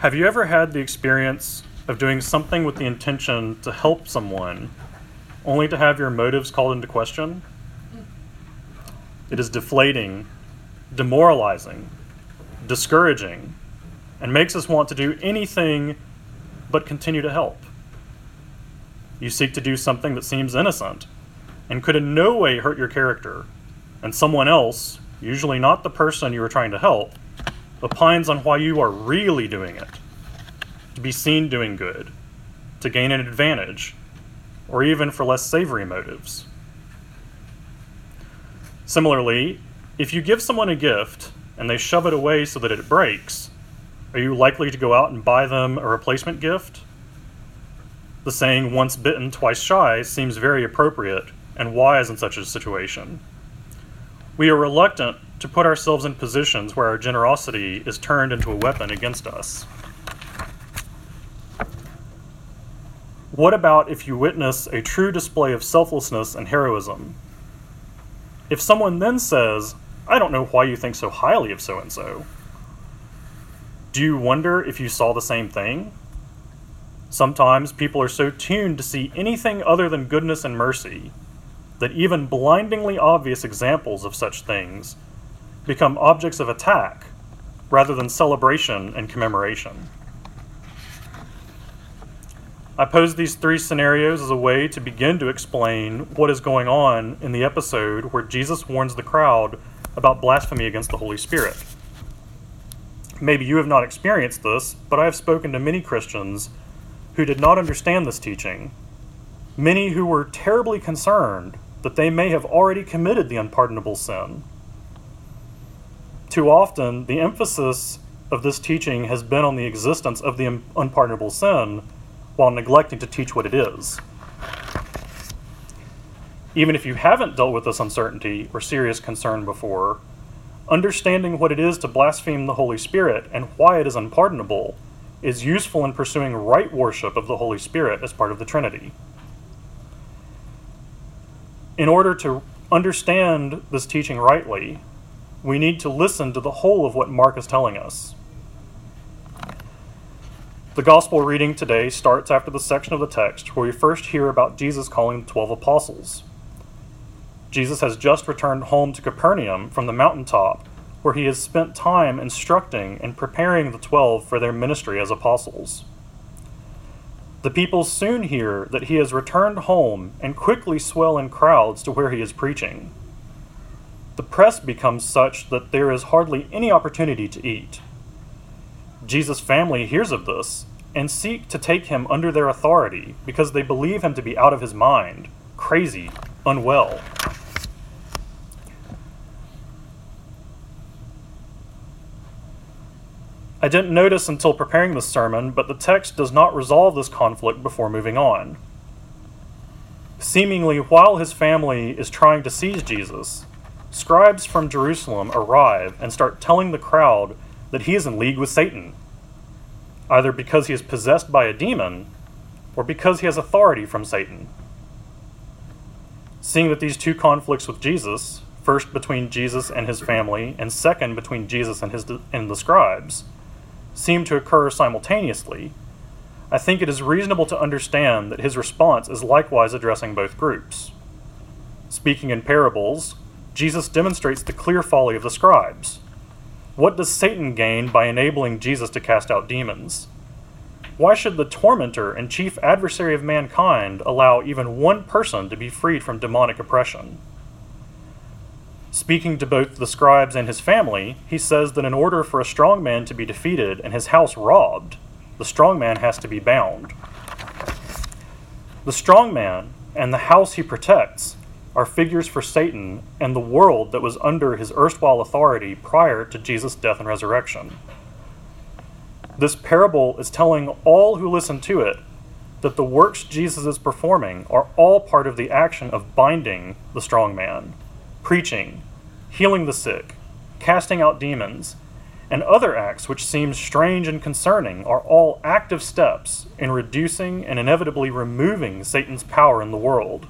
Have you ever had the experience of doing something with the intention to help someone, only to have your motives called into question? It is deflating, demoralizing, discouraging, and makes us want to do anything but continue to help. You seek to do something that seems innocent and could in no way hurt your character, and someone else, usually not the person you were trying to help, opines on why you are really doing it to be seen doing good, to gain an advantage, or even for less savory motives. Similarly, if you give someone a gift and they shove it away so that it breaks, are you likely to go out and buy them a replacement gift? The saying, once bitten, twice shy, seems very appropriate and wise in such a situation. We are reluctant to put ourselves in positions where our generosity is turned into a weapon against us. What about if you witness a true display of selflessness and heroism? If someone then says, I don't know why you think so highly of so and so, do you wonder if you saw the same thing? Sometimes people are so tuned to see anything other than goodness and mercy that even blindingly obvious examples of such things become objects of attack rather than celebration and commemoration. I pose these three scenarios as a way to begin to explain what is going on in the episode where Jesus warns the crowd about blasphemy against the Holy Spirit. Maybe you have not experienced this, but I have spoken to many Christians who did not understand this teaching, many who were terribly concerned that they may have already committed the unpardonable sin. Too often, the emphasis of this teaching has been on the existence of the unpardonable sin while neglecting to teach what it is. Even if you haven't dealt with this uncertainty or serious concern before, understanding what it is to blaspheme the Holy Spirit and why it is unpardonable is useful in pursuing right worship of the Holy Spirit as part of the Trinity in order to understand this teaching rightly, we need to listen to the whole of what Mark is telling us. The gospel reading today starts after the section of the text where we first hear about Jesus calling the 12 apostles. Jesus has just returned home to Capernaum from the mountaintop where he has spent time instructing and preparing the 12 for their ministry as apostles. The people soon hear that he has returned home and quickly swell in crowds to where he is preaching. The press becomes such that there is hardly any opportunity to eat. Jesus' family hears of this and seek to take him under their authority because they believe him to be out of his mind, crazy, unwell. I didn't notice until preparing this sermon, but the text does not resolve this conflict before moving on. Seemingly, while his family is trying to seize Jesus, scribes from Jerusalem arrive and start telling the crowd that he is in league with Satan, either because he is possessed by a demon or because he has authority from Satan. Seeing that these two conflicts with Jesus, first between Jesus and his family, and second between Jesus and, his, and the scribes, seem to occur simultaneously, I think it is reasonable to understand that his response is likewise addressing both groups. Speaking in parables, Jesus demonstrates the clear folly of the scribes. What does Satan gain by enabling Jesus to cast out demons? Why should the tormentor and chief adversary of mankind allow even one person to be freed from demonic oppression? Speaking to both the scribes and his family, he says that in order for a strong man to be defeated and his house robbed, the strong man has to be bound. The strong man and the house he protects are figures for Satan and the world that was under his erstwhile authority prior to Jesus' death and resurrection. This parable is telling all who listen to it that the works Jesus is performing are all part of the action of binding the strong man preaching, healing the sick, casting out demons, and other acts which seem strange and concerning are all active steps in reducing and inevitably removing Satan's power in the world.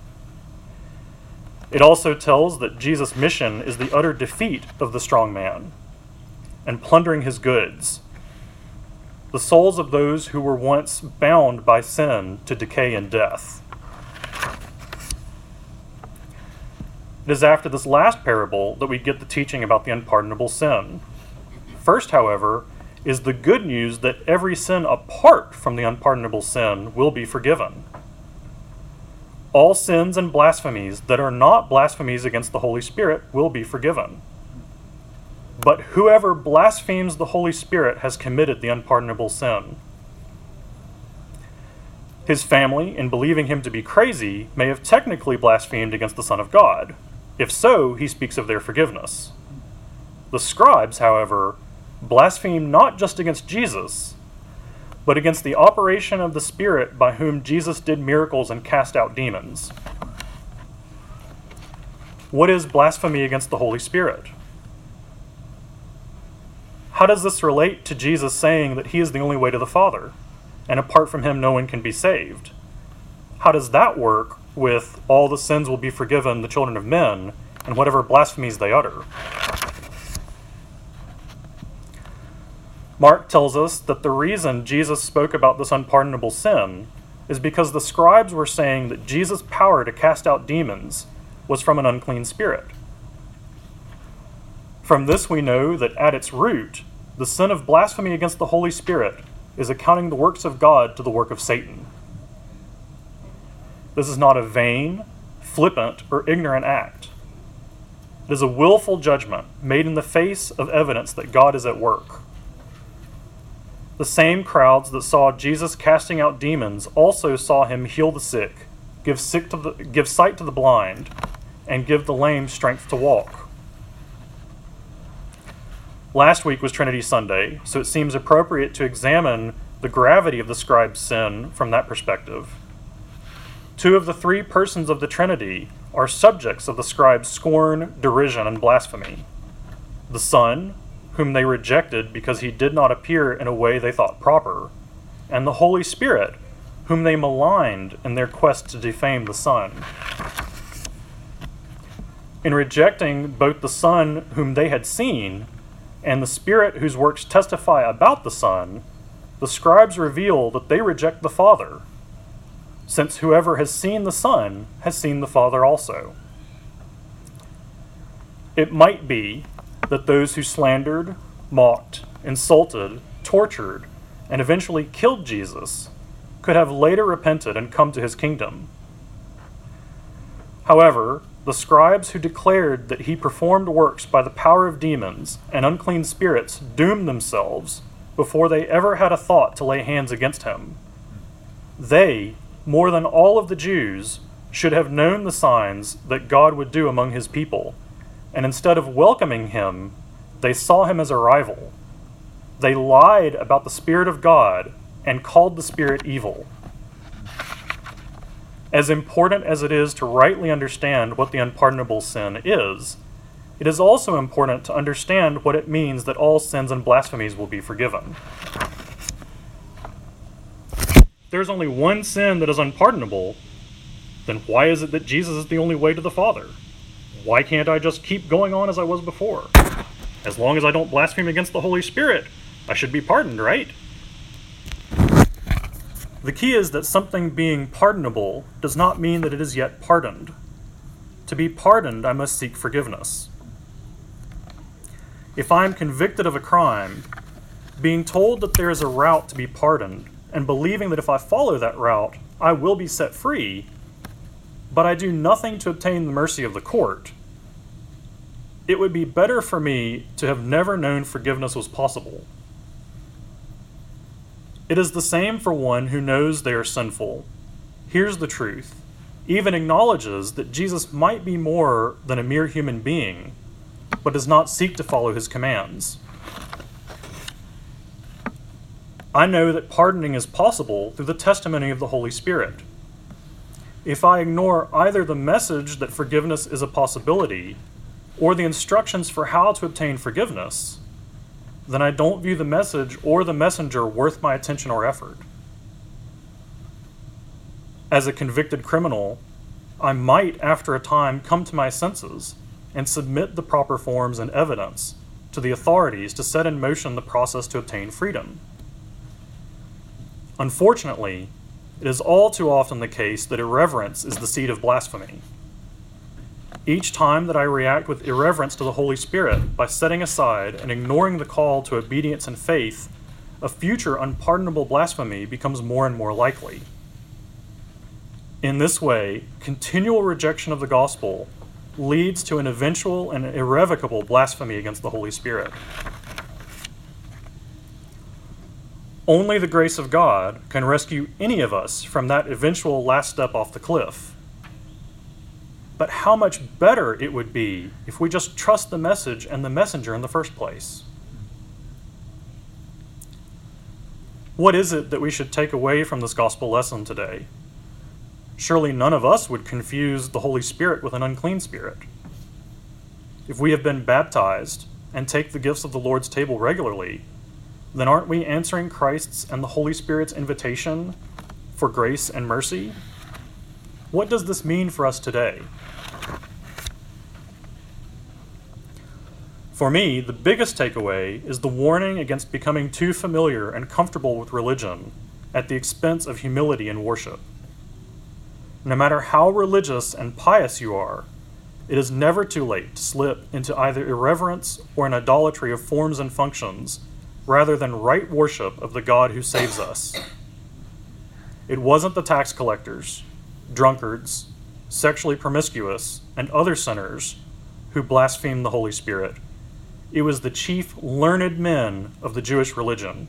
It also tells that Jesus' mission is the utter defeat of the strong man and plundering his goods. the souls of those who were once bound by sin to decay and death. It is after this last parable that we get the teaching about the unpardonable sin. First, however, is the good news that every sin apart from the unpardonable sin will be forgiven. All sins and blasphemies that are not blasphemies against the Holy Spirit will be forgiven. But whoever blasphemes the Holy Spirit has committed the unpardonable sin. His family, in believing him to be crazy, may have technically blasphemed against the Son of God. If so, he speaks of their forgiveness. The scribes, however, blaspheme not just against Jesus, but against the operation of the Spirit by whom Jesus did miracles and cast out demons. What is blasphemy against the Holy Spirit? How does this relate to Jesus saying that he is the only way to the Father, and apart from him no one can be saved? How does that work with all the sins will be forgiven the children of men and whatever blasphemies they utter? Mark tells us that the reason Jesus spoke about this unpardonable sin is because the scribes were saying that Jesus' power to cast out demons was from an unclean spirit. From this, we know that at its root, the sin of blasphemy against the Holy Spirit is accounting the works of God to the work of Satan. This is not a vain, flippant, or ignorant act. It is a willful judgment made in the face of evidence that God is at work. The same crowds that saw Jesus casting out demons also saw him heal the sick, give, sick to the, give sight to the blind, and give the lame strength to walk. Last week was Trinity Sunday, so it seems appropriate to examine the gravity of the scribe's sin from that perspective. Two of the three persons of the Trinity are subjects of the scribe's scorn, derision, and blasphemy the Son, whom they rejected because he did not appear in a way they thought proper, and the Holy Spirit, whom they maligned in their quest to defame the Son. In rejecting both the Son whom they had seen and the Spirit whose works testify about the Son, the scribes reveal that they reject the Father, since whoever has seen the Son has seen the Father also. It might be that those who slandered, mocked, insulted, tortured, and eventually killed Jesus could have later repented and come to his kingdom. However, the scribes who declared that he performed works by the power of demons and unclean spirits doomed themselves before they ever had a thought to lay hands against him. They, more than all of the Jews, should have known the signs that God would do among his people and instead of welcoming him, they saw him as a rival. They lied about the Spirit of God and called the Spirit evil. As important as it is to rightly understand what the unpardonable sin is, it is also important to understand what it means that all sins and blasphemies will be forgiven. If there's only one sin that is unpardonable, then why is it that Jesus is the only way to the Father? Why can't I just keep going on as I was before? As long as I don't blaspheme against the Holy Spirit, I should be pardoned, right? The key is that something being pardonable does not mean that it is yet pardoned. To be pardoned, I must seek forgiveness. If I am convicted of a crime, being told that there is a route to be pardoned, and believing that if I follow that route, I will be set free, but I do nothing to obtain the mercy of the court, it would be better for me to have never known forgiveness was possible. It is the same for one who knows they are sinful, hears the truth, even acknowledges that Jesus might be more than a mere human being, but does not seek to follow his commands. I know that pardoning is possible through the testimony of the Holy Spirit. If I ignore either the message that forgiveness is a possibility or the instructions for how to obtain forgiveness, then I don't view the message or the messenger worth my attention or effort. As a convicted criminal, I might, after a time, come to my senses and submit the proper forms and evidence to the authorities to set in motion the process to obtain freedom. Unfortunately, it is all too often the case that irreverence is the seed of blasphemy. Each time that I react with irreverence to the Holy Spirit by setting aside and ignoring the call to obedience and faith, a future unpardonable blasphemy becomes more and more likely. In this way, continual rejection of the gospel leads to an eventual and irrevocable blasphemy against the Holy Spirit. Only the grace of God can rescue any of us from that eventual last step off the cliff. But how much better it would be if we just trust the message and the messenger in the first place. What is it that we should take away from this gospel lesson today? Surely none of us would confuse the Holy Spirit with an unclean spirit. If we have been baptized and take the gifts of the Lord's table regularly, then aren't we answering Christ's and the Holy Spirit's invitation for grace and mercy? What does this mean for us today? For me, the biggest takeaway is the warning against becoming too familiar and comfortable with religion at the expense of humility and worship. No matter how religious and pious you are, it is never too late to slip into either irreverence or an idolatry of forms and functions rather than right worship of the God who saves us. It wasn't the tax collectors, drunkards, sexually promiscuous, and other sinners who blasphemed the Holy Spirit. It was the chief learned men of the Jewish religion.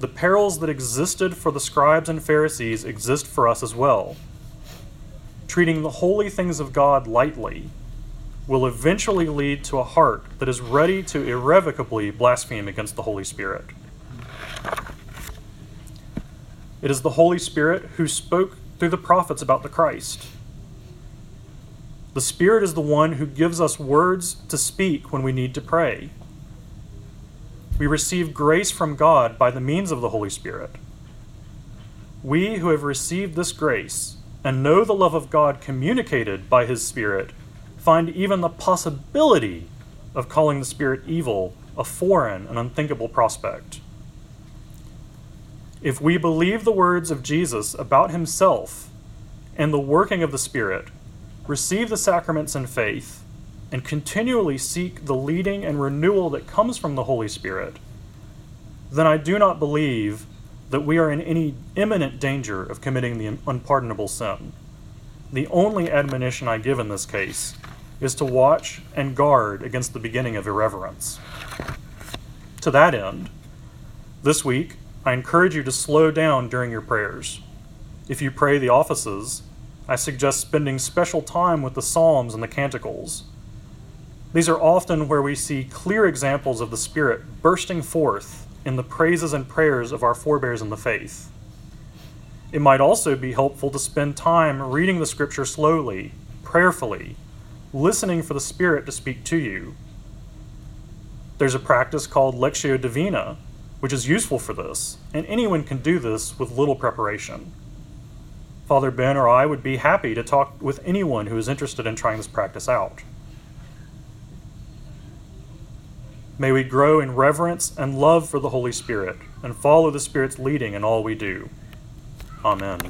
The perils that existed for the scribes and Pharisees exist for us as well. Treating the holy things of God lightly will eventually lead to a heart that is ready to irrevocably blaspheme against the Holy Spirit. It is the Holy Spirit who spoke through the prophets about the Christ. The Spirit is the one who gives us words to speak when we need to pray. We receive grace from God by the means of the Holy Spirit. We who have received this grace and know the love of God communicated by His Spirit find even the possibility of calling the Spirit evil a foreign and unthinkable prospect. If we believe the words of Jesus about himself and the working of the Spirit, receive the sacraments in faith, and continually seek the leading and renewal that comes from the Holy Spirit, then I do not believe that we are in any imminent danger of committing the unpardonable sin. The only admonition I give in this case is to watch and guard against the beginning of irreverence. To that end, this week, I encourage you to slow down during your prayers. If you pray the offices, I suggest spending special time with the Psalms and the Canticles. These are often where we see clear examples of the Spirit bursting forth in the praises and prayers of our forebears in the faith. It might also be helpful to spend time reading the Scripture slowly, prayerfully, listening for the Spirit to speak to you. There's a practice called Lectio Divina, which is useful for this, and anyone can do this with little preparation. Father Ben or I would be happy to talk with anyone who is interested in trying this practice out. May we grow in reverence and love for the Holy Spirit and follow the Spirit's leading in all we do. Amen.